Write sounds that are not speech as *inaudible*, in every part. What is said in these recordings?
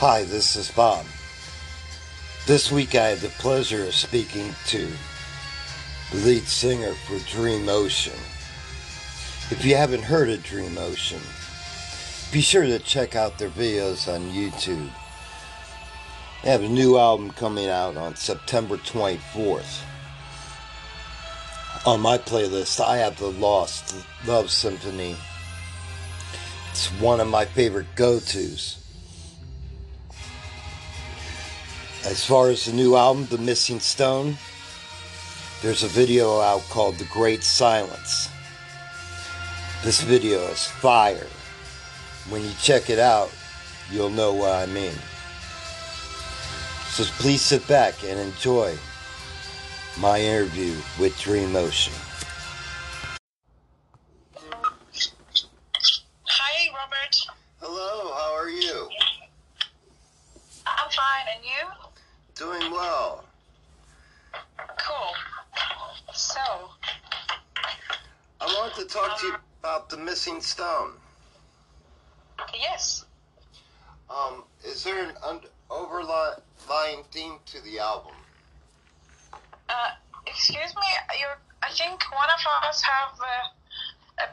Hi, this is Bob. This week I had the pleasure of speaking to the lead singer for Dream Ocean. If you haven't heard of Dream Ocean, be sure to check out their videos on YouTube. They have a new album coming out on September 24th. On my playlist, I have the Lost Love Symphony. It's one of my favorite go tos. As far as the new album, The Missing Stone, there's a video out called The Great Silence. This video is fire. When you check it out, you'll know what I mean. So please sit back and enjoy my interview with Dream Ocean. Hi, Robert. Hello, how are you? I'm fine, and you? Doing well. Cool. So, I wanted to talk to you about The Missing Stone. yes, Um, is there an un- overlying theme to the album? uh, excuse me, you're, I think one of us have uh,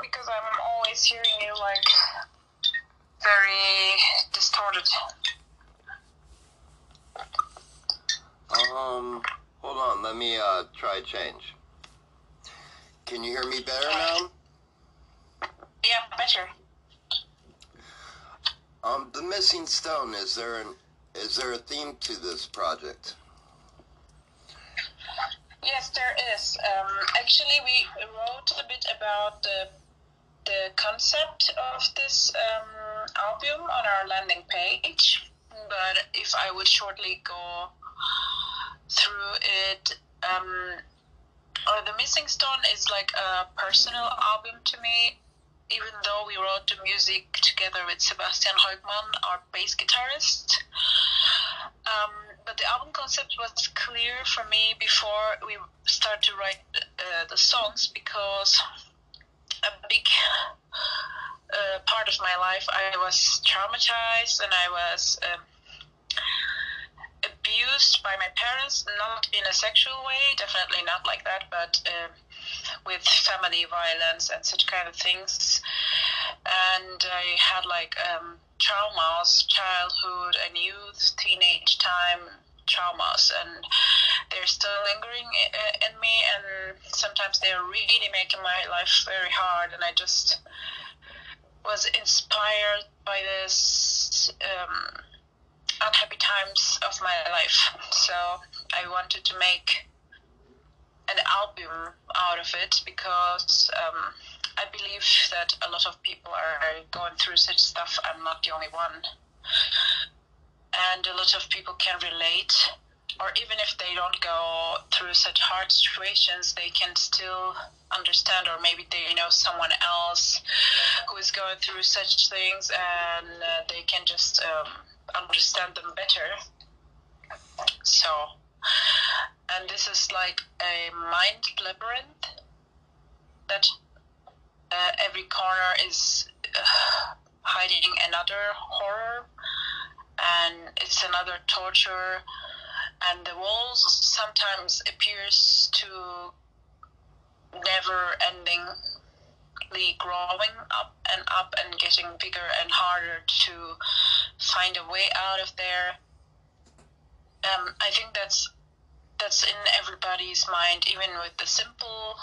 because I'm always hearing you like very distorted. Um, hold on, let me uh try change. Can you hear me better now? Yeah, better. Um, The Missing Stone, is there an is there a theme to this project? Yes, there is. Um, actually, we wrote a bit about the the concept of this um, album on our landing page. But if I would shortly go through it, um, uh, the Missing Stone is like a personal album to me. Even though we wrote the music together with Sebastian Heugmann, our bass guitarist. Um, but the album concept was clear for me before we started to write uh, the songs because a big uh, part of my life I was traumatized and I was um, abused by my parents, not in a sexual way, definitely not like that, but um with family violence and such kind of things. And I had like um, traumas, childhood and youth, teenage time traumas, and they're still lingering in me. And sometimes they're really making my life very hard. And I just was inspired by this um, unhappy times of my life. So I wanted to make an album out of it because um, I believe that a lot of people are going through such stuff. I'm not the only one. And a lot of people can relate, or even if they don't go through such hard situations, they can still understand, or maybe they know someone else who is going through such things and uh, they can just um, understand them better. So, and this is like a mind labyrinth that uh, every corner is uh, hiding another horror and it's another torture and the walls sometimes appears to never endingly growing up and up and getting bigger and harder to find a way out of there. Um, I think that's that's in everybody's mind, even with the simple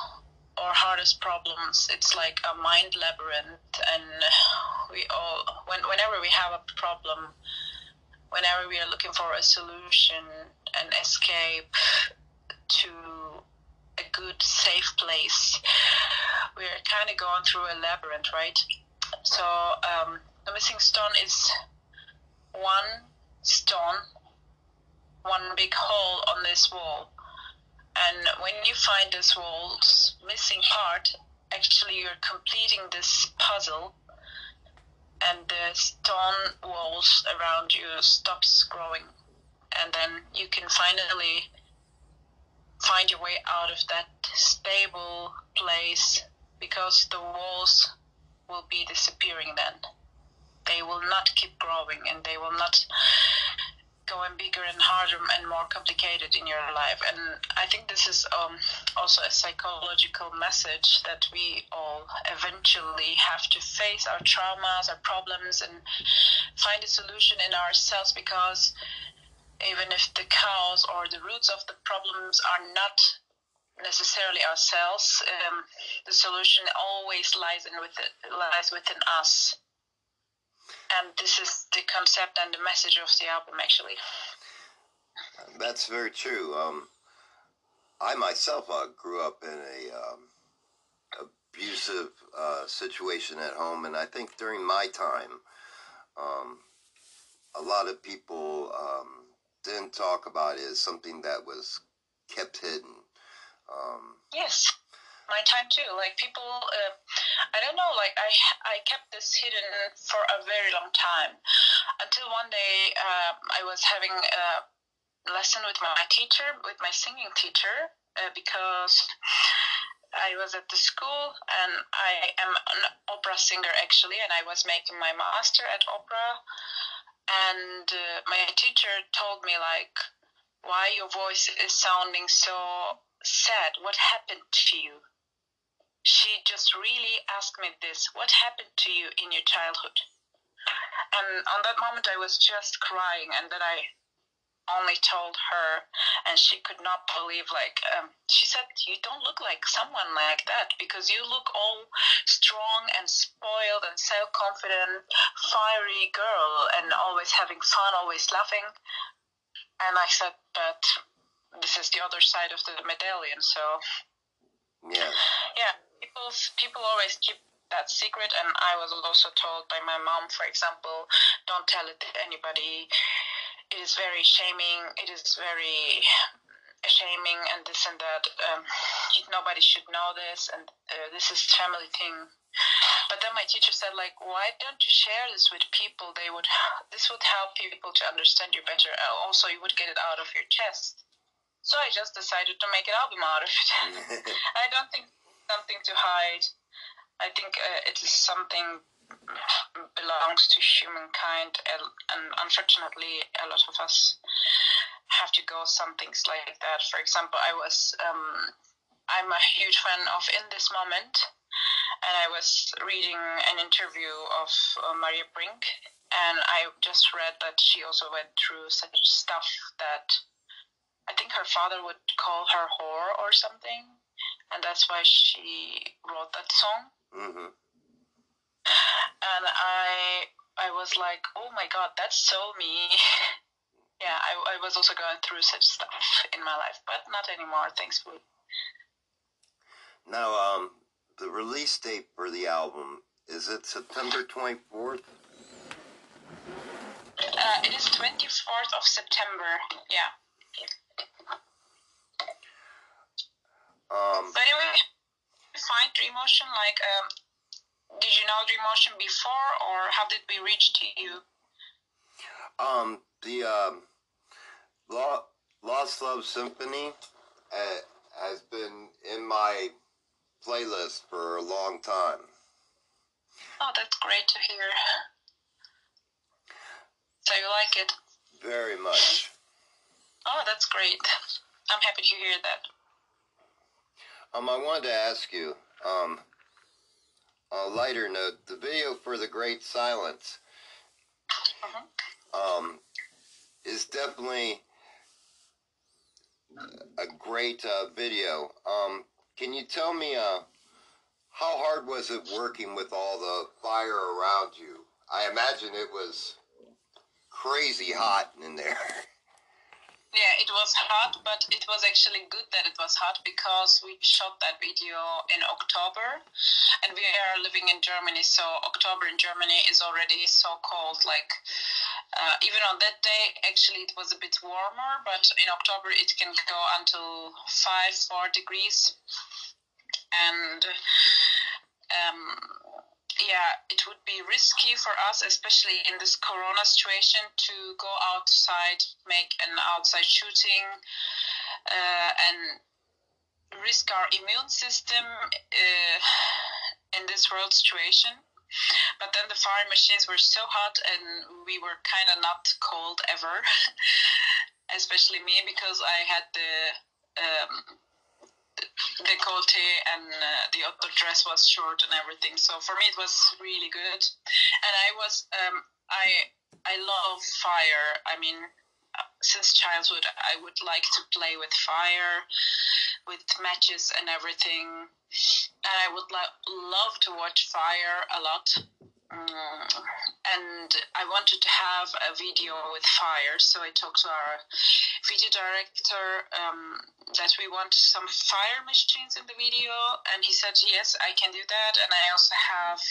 or hardest problems. It's like a mind labyrinth, and we all, when, whenever we have a problem, whenever we are looking for a solution, an escape to a good, safe place, we're kind of going through a labyrinth, right? So um, the missing stone is one stone one big hole on this wall. And when you find this wall's missing part, actually you're completing this puzzle and the stone walls around you stops growing. And then you can finally find your way out of that stable place because the walls will be disappearing then. they will not keep growing and they will not going bigger and harder and more complicated in your life. And I think this is um, also a psychological message that we all eventually have to face our traumas, our problems, and find a solution in ourselves because even if the cause or the roots of the problems are not necessarily ourselves, um, the solution always lies in with lies within us and this is the concept and the message of the album actually. That's very true. Um, i myself uh, grew up in a um, abusive uh, situation at home. And i think during my time um, a lot of people um, didn't talk about it as something that was kept hidden. Um, yes my time too. Like people, uh, I don't know. Like I, I kept this hidden for a very long time, until one day uh, I was having a lesson with my teacher, with my singing teacher, uh, because I was at the school and I am an opera singer actually, and I was making my master at opera, and uh, my teacher told me like, why your voice is sounding so sad. What happened to you? She just really asked me this what happened to you in your childhood? And on that moment i was just crying and then i only told her and she could not believe like um, she said you don't look like someone like that because you look all strong and spoiled and self-confident fiery girl and always having fun always laughing. And i said but this is the other side of the medallion so yeah. Yeah people people always keep that secret and i was also told by my mom for example don't tell it to anybody. It is very shaming. It is very shaming and this and that. Um, nobody should know this and uh, this is family thing. But then my teacher said like why don't you share this with people? They would this would help people to understand you better. Uh, also you would get it out of your chest. So i just decided to make an album out of it. *laughs* I don't think something to hide. I think uh, it is something belongs to humankind, and unfortunately, a lot of us have to go some things like that. For example, I was um, I'm a huge fan of In This Moment, and I was reading an interview of uh, Maria Brink, and I just read that she also went through such stuff that I think her father would call her whore or something and that's why she wrote that song. Mm-hmm. And I I was like, oh my god, that's so me. *laughs* yeah, I, I was also going through such stuff in my life, but not anymore, thankfully. Now, um, the release date for the album is it September twenty fourth? Uh, it is twenty fourth of September. Yeah. Um, but anyway, find Dream Ocean. Like, um, did you know Dream Ocean before, or how did we reach to you? Um, the um, Lost Love Symphony uh, has been in my playlist for a long time. Oh, that's great to hear. *laughs* So you like it? Very much. Oh, that's great. I'm happy to hear that. Um, I wanted to ask you, um, a lighter note, the video for The Great Silence uh-huh. um, is definitely a great uh, video. Um, can you tell me uh, how hard was it working with all the fire around you? I imagine it was crazy hot in there. *laughs* Yeah, it was hot, but it was actually good that it was hot because we shot that video in October and we are living in Germany, so October in Germany is already so cold. Like, uh, even on that day, actually, it was a bit warmer, but in October it can go until 5 4 degrees. And um, yeah, it would be risky for us, especially in this corona situation, to go outside, make an outside shooting, uh, and risk our immune system uh, in this world situation. But then the fire machines were so hot, and we were kind of not cold ever, *laughs* especially me because I had the um, decollete and uh, the other dress was short and everything. So for me, it was really good. And I was um, I I love fire. I mean, since childhood, I would like to play with fire, with matches and everything. And I would lo- love to watch fire a lot. Mm, and I wanted to have a video with fire, so I talked to our video director um, that we want some fire machines in the video, and he said yes, I can do that, and I also have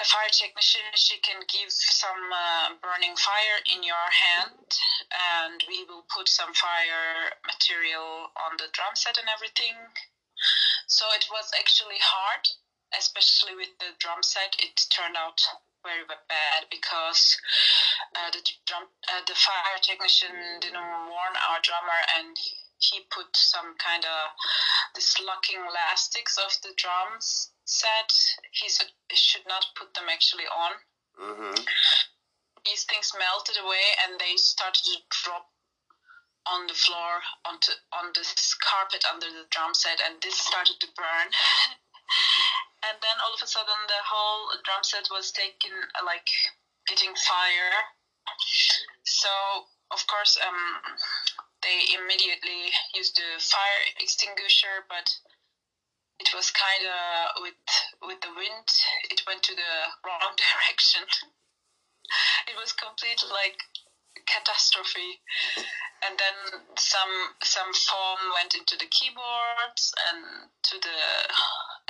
a fire technician, she can give some uh, burning fire in your hand, and we will put some fire material on the drum set and everything. So it was actually hard, especially with the drum set. It turned out very bad because uh, the drum, uh, the fire technician didn't warn our drummer, and he put some kind of this locking elastics of the drums said he should not put them actually on. Mm-hmm. These things melted away and they started to drop on the floor onto on this carpet under the drum set, and this started to burn. *laughs* and then all of a sudden, the whole drum set was taken like getting fire. So of course, um, they immediately used the fire extinguisher, but it was kind of with with the wind. It went to the *laughs* wrong direction. It was complete like catastrophe. And then some some foam went into the keyboards and to the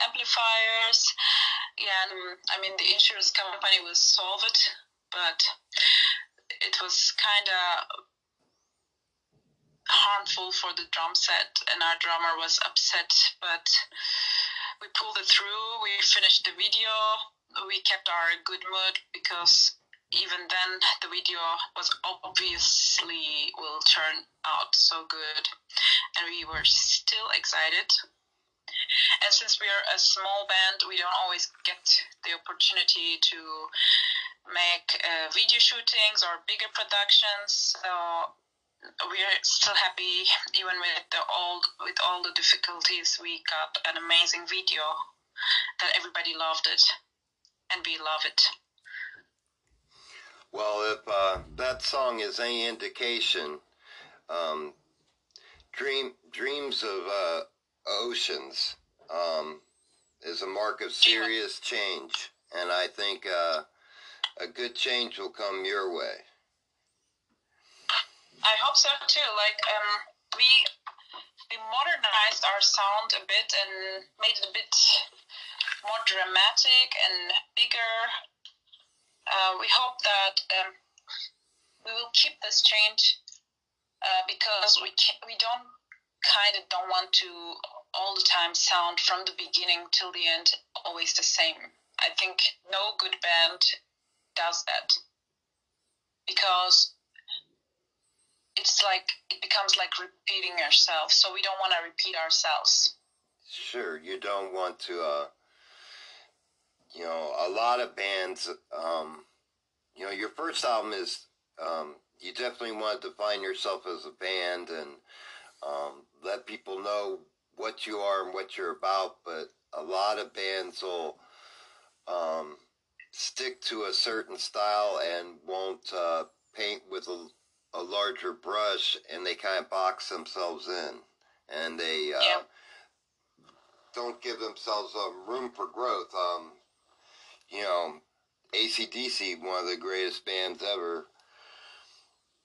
amplifiers yeah and, um, i mean the insurance company will solve it but it was kind of harmful for the drum set, and our drummer was upset. But we pulled it through. We finished the video. We kept our good mood because even then the video was obviously will turn out so good, and we were still excited. And since we are a small band, we don't always get the opportunity to make uh, video shootings or bigger productions. So we are still happy even with the old with all the difficulties we got an amazing video that everybody loved it and we love it well if uh, that song is any indication um, dream dreams of uh, oceans um, is a mark of serious change and i think uh, a good change will come your way I hope so too. Like um, we we modernized our sound a bit and made it a bit more dramatic and bigger. Uh, we hope that um, we will keep this change uh, because we can, we don't kind of don't want to all the time sound from the beginning till the end always the same. I think no good band does that because it's like it becomes like repeating yourself. So we don't want to repeat ourselves. Sure, you don't want to. Uh, you know, a lot of bands. Um, you know, your first album is. Um, you definitely want to define yourself as a band and um, let people know what you are and what you're about. But a lot of bands will um, stick to a certain style and won't uh, paint with a a larger brush and they kind of box themselves in and they uh, yeah. don't give themselves um, room for growth. Um, you know, ACDC, one of the greatest bands ever,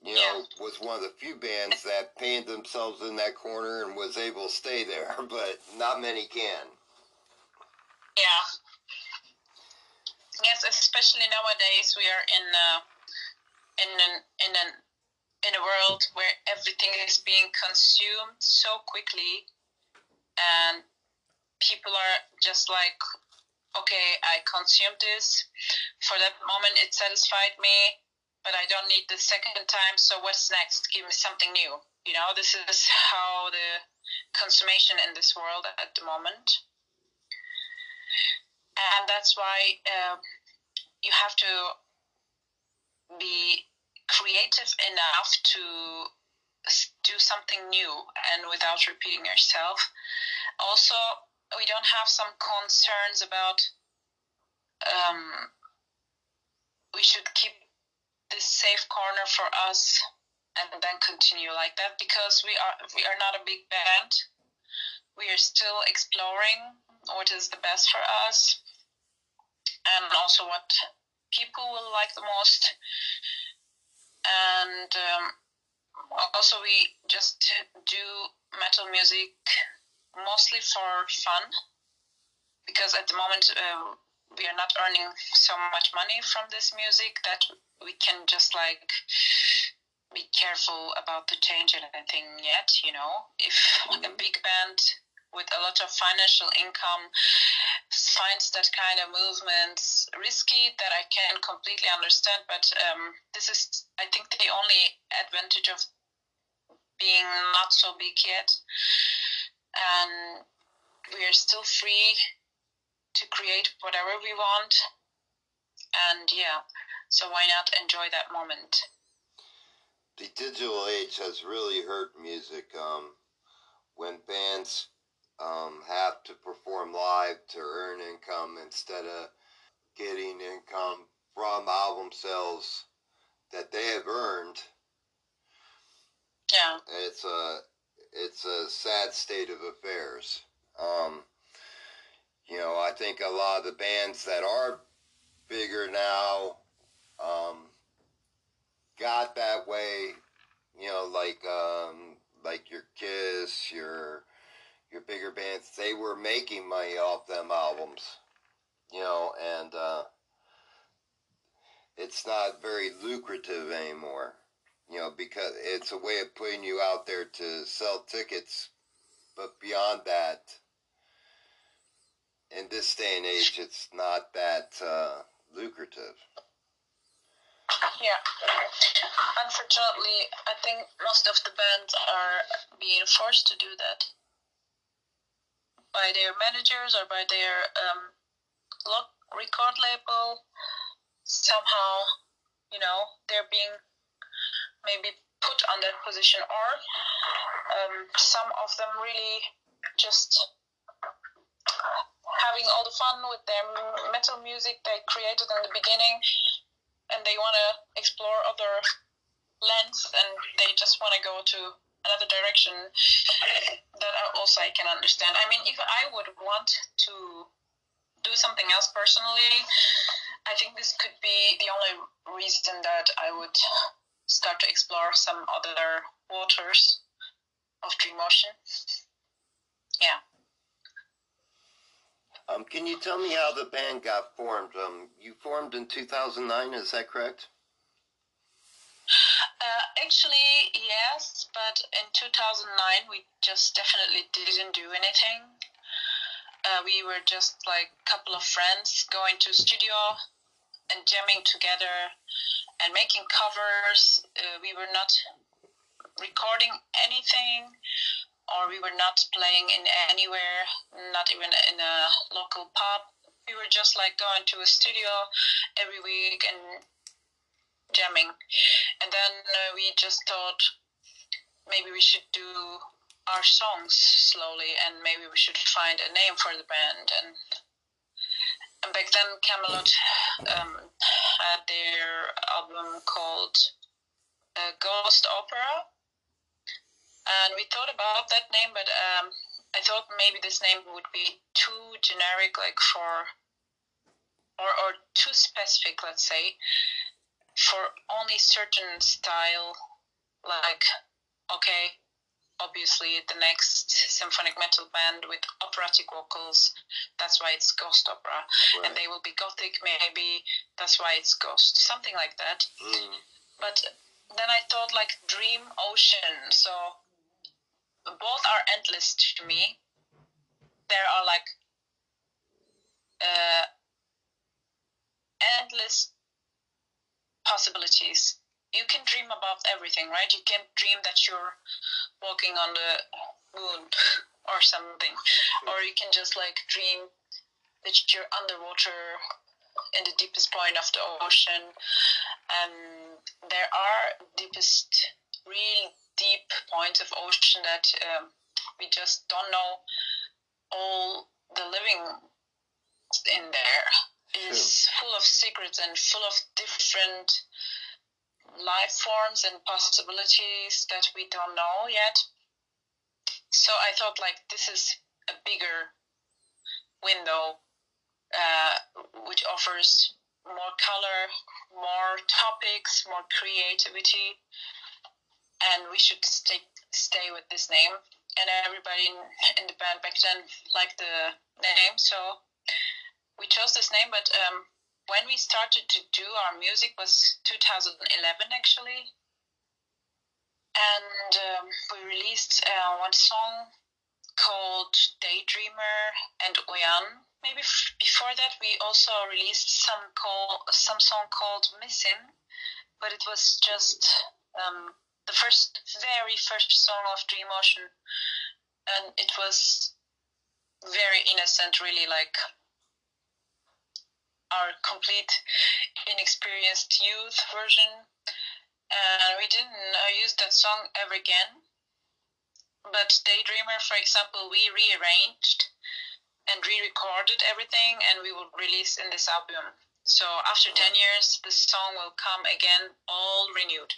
you know, yeah. was one of the few bands that painted themselves in that corner and was able to stay there, *laughs* but not many can. Yeah. Yes, especially nowadays we are in uh, in an in an in a world where everything is being consumed so quickly and people are just like okay i consumed this for that moment it satisfied me but i don't need the second time so what's next? Give me something new. You know this is how the consummation in this world at the moment. And that's why uh, you have to be creative enough to do something new and without repeating yourself. Also, we don't have some concerns about um, we should keep this safe corner for us and then continue like that because we are we are not a big band. We are still exploring what is the best for us and also what people will like the most. And um, also, we just do metal music mostly for fun because at the moment uh, we are not earning so much money from this music that we can just like be careful about the change anything yet you know? If a big band with a lot of financial income finds that kind of movements risky that i can completely understand but um, this is i think the only advantage of being not so big yet. And we are still free to create whatever we want. And yeah so why not enjoy that moment? The digital age has really hurt music um, when bands um, have to perform live to earn income instead of getting income from album sales that they have earned. Yeah. It's a it's a sad state of affairs. Um, you know, I think a lot of the bands that are bigger now um, got that way. You know, like um, like your Kiss, your your bigger bands, they were making money off them albums. You know, and uh, it's not very lucrative anymore. You know, because it's a way of putting you out there to sell tickets, but beyond that in this day and age, it's not that uh, lucrative. Yeah. Unfortunately, I think most of the bands are being forced to do that by their managers or by their um, record label. Somehow, you know, they're being maybe put on that position, or um, some of them really just fun with their metal music they created in the beginning, and they want to explore other lands, and they just want to go to another direction. That also I can understand. I mean, if I would want to do something else personally, I think this could be the only reason that I would start to explore some other waters of Dream Ocean. Yeah. Um, can you tell me how the band got formed? Um, you formed in 2009, is that correct? Uh, actually, yes, but in 2009 we just definitely didn't do anything. Uh, we were just like a couple of friends going to studio and jamming together and making covers. Uh, we were not recording anything or we were not playing in anywhere, not even in a local pub. We were just like going to a studio every week and jamming. And then uh, we just thought maybe we should do our songs slowly and maybe we should find a name for the band and and back then Kamelot um, had their album called uh, Ghost Opera and we thought about that name, but um, I thought maybe this name would be too generic, like for or or too specific, let's say, for only certain style. Like, okay, obviously the next symphonic metal band with operatic vocals that's why it's ghost opera right. and they will be gothic maybe that's why it's ghost something like that mm. but then i thought like dream ocean so both are endless to me. There are like uh, endless possibilities. You can dream about everything, right? You can dream that you're walking on the moon or something, or you can just like dream that you're underwater in the deepest point of the ocean. And there are deepest, real deep points of ocean that um, we just don't know all the living in there. Is full of secrets and full of different life forms and possibilities that we don't know yet. So I thought like this is a bigger window uh, which offers more color, more topics, more creativity, and we should stay stay with this name. And everybody in, in the band back then liked the name, so we chose this name. But um, when we started to do our music was 2011 actually, and um, we released uh, one song called Daydreamer and Oyan. Maybe f- before that, we also released some call some song called Missing, but it was just um, the first, very first song of Dream Ocean, and it was very innocent, really like our complete inexperienced youth version. And we didn't uh, use that song ever again but Daydreamer, for example, we rearranged and re-recorded everything, and we will release in this album. So after ten years, the song will come again, all renewed.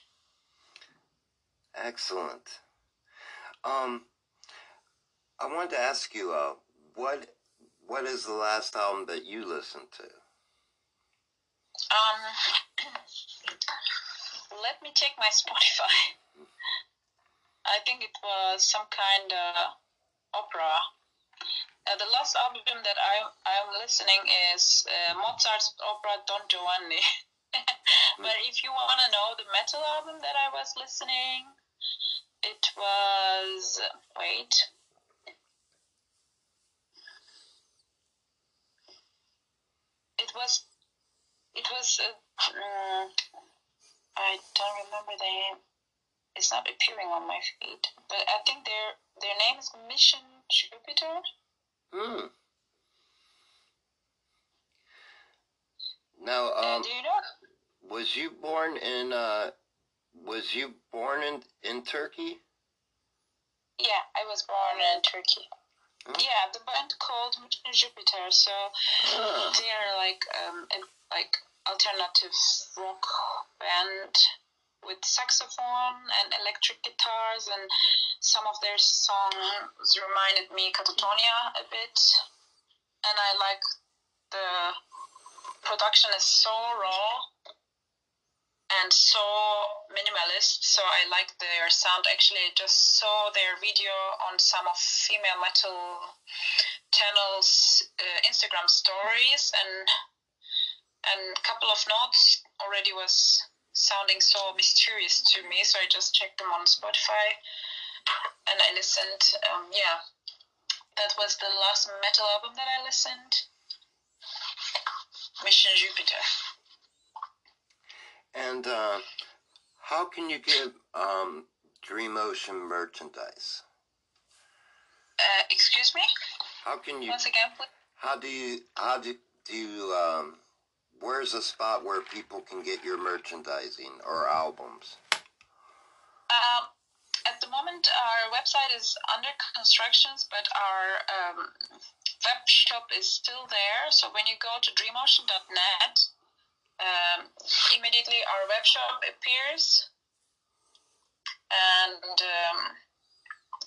Excellent. Um, I wanted to ask you, uh, what what is the last album that you listened to? Um, *coughs* let me check my *laughs* Spotify. I think it was some kind of opera. Uh, the last album that I I'm listening is uh, Mozart's opera Don Giovanni. *laughs* *laughs* but if you want to know the metal album that I was listening, it was wait. It was it was uh, mm, I don't remember the name it's not appearing on my feed, but I think their their name is Mission Jupiter. Hmm. Now, um, do you know? Was you born in? Uh, was you born in in Turkey? Yeah, I was born in Turkey. Yeah, the band called Jupiter. So huh. they are like um like alternative rock band with saxophone and electric guitars, and some of their songs reminded me Katatonia a bit. And I like production is so raw and so minimalist. So I like their sound. Actually, I just saw their video on some of female metal channels uh, Instagram stories, and and a couple of notes already was sounding so mysterious to me, so I just checked them on Spotify and I listened. Um, yeah, that was the last metal album that I listened. Mission Jupiter. And uh, how can you get um, Dream Ocean merchandise? Uh, excuse me. How can you? Once again, please. How do you? How do, do you? Um, where's a spot where people can get your merchandising or albums? Um, at the moment, our website is under constructions, but our um, web shop is still there. So when you go to dreamocean.net, um, immediately our web shop appears, and um,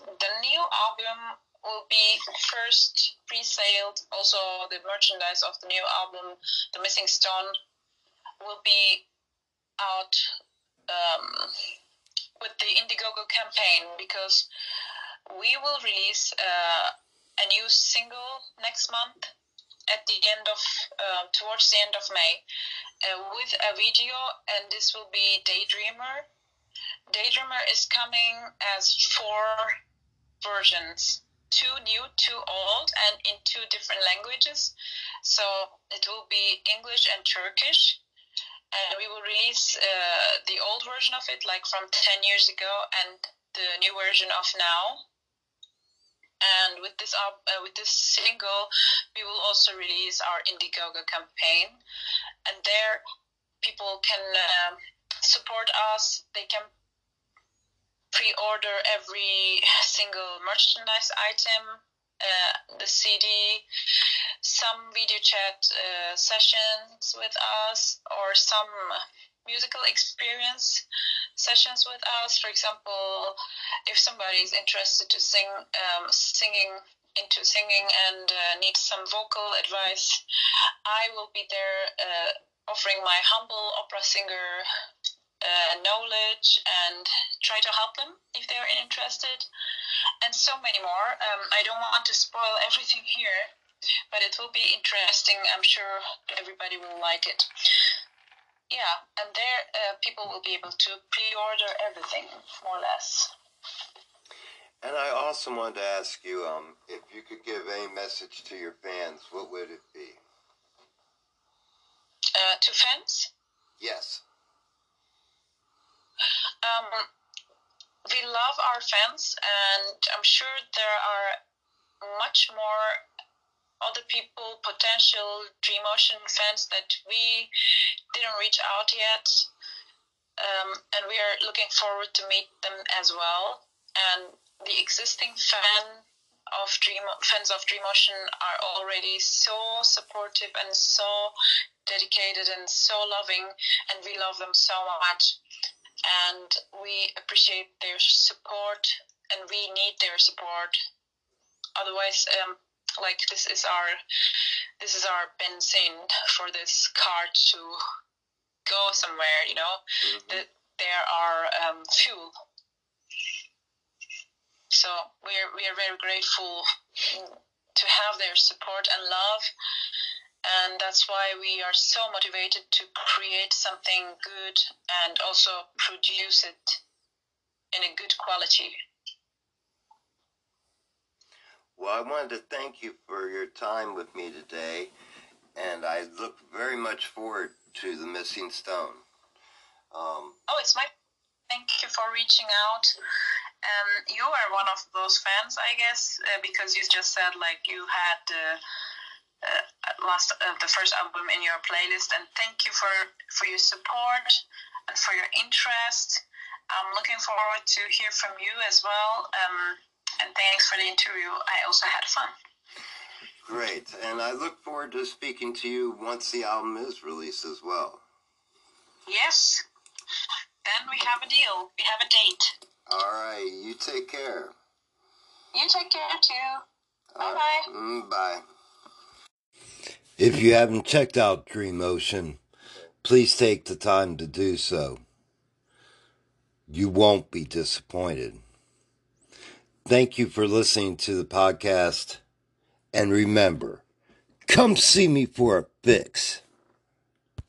the new album will be first pre-saled. Also, the merchandise of the new album, The Missing Stone, will be out um, with the Indiegogo campaign because we will release uh, a new single next month at the end of uh, towards the end of May uh, with a video, and this will be Daydreamer. Daydreamer is coming as four versions two new, two old, and in two different languages. So it will be English and Turkish. And we will release uh, the old version of it, like from 10 years ago, and the new version of now. And with this uh, with this single, we will also release our Indiegogo campaign, and there people can uh, support us. They can pre-order every single merchandise item, uh, the CD, some video chat uh, sessions with us, or some musical experience sessions with us. For example, if somebody is interested to sing, um, singing into singing and uh, needs some vocal advice, I will be there uh, offering my humble opera singer uh, knowledge and try to help them if they are interested, and so many more. Um, I don't want to spoil everything here, but it will be interesting. I'm sure everybody will like it. Yeah, and there uh, people will be able to pre-order everything more or less. And I also wanted to ask you, um, if you could give a message to your fans, what would it be? Uh, to fans? Yes. Um, we love our fans, and I'm sure there are much more other people, potential Dream Ocean fans that we didn't reach out yet. Um, and we are looking forward to meet them as well. And the existing fan of Dream fans of Dream Ocean are already so supportive and so dedicated and so loving, and we love them so much. And we appreciate their support, and we need their support. Otherwise, um, like this is our this is our benzene for this car to go somewhere you know? Mm-hmm. that there are um, fuel. So we're we are very grateful to have their support and love and that's why we are so motivated to create something good and also produce it in a good quality Well, I wanted to thank you for your time with me today, and I look very much forward to the missing stone. Um, Oh, it's my. Thank you for reaching out. Um, you are one of those fans, I guess, uh, because you just said like you had uh, uh, last uh, the first album in your playlist, and thank you for for your support and for your interest. I'm looking forward to hear from you as well. Um, and thanks for the interview. I also had fun. great, and I look forward to speaking to you once the album is released as well. Yes. Then we have a deal. We have a date. All right, you take care. You take care too. All Bye right, bye. mm, bye. If you haven't checked out Dream Ocean, please take the time to do so. You won't be disappointed. Thank you for listening to the podcast. And remember, come see me for a fix.